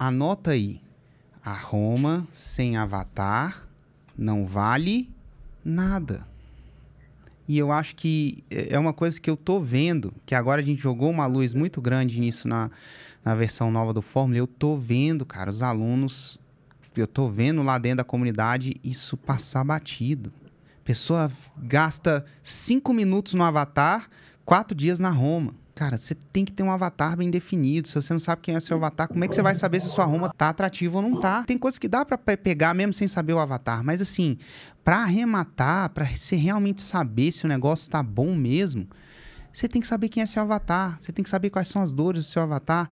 anota aí. A Roma sem avatar não vale nada. E eu acho que é uma coisa que eu tô vendo, que agora a gente jogou uma luz muito grande nisso na, na versão nova do Fórmula. Eu tô vendo, cara, os alunos, eu tô vendo lá dentro da comunidade isso passar batido. Pessoa gasta cinco minutos no avatar, quatro dias na Roma. Cara, você tem que ter um avatar bem definido. Se você não sabe quem é seu avatar, como é que você vai saber se sua Roma tá atrativa ou não tá? Tem coisas que dá para pegar mesmo sem saber o avatar, mas assim, para arrematar, para você realmente saber se o negócio está bom mesmo, você tem que saber quem é seu avatar, você tem que saber quais são as dores do seu avatar.